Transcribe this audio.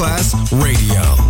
Masterclass Radio.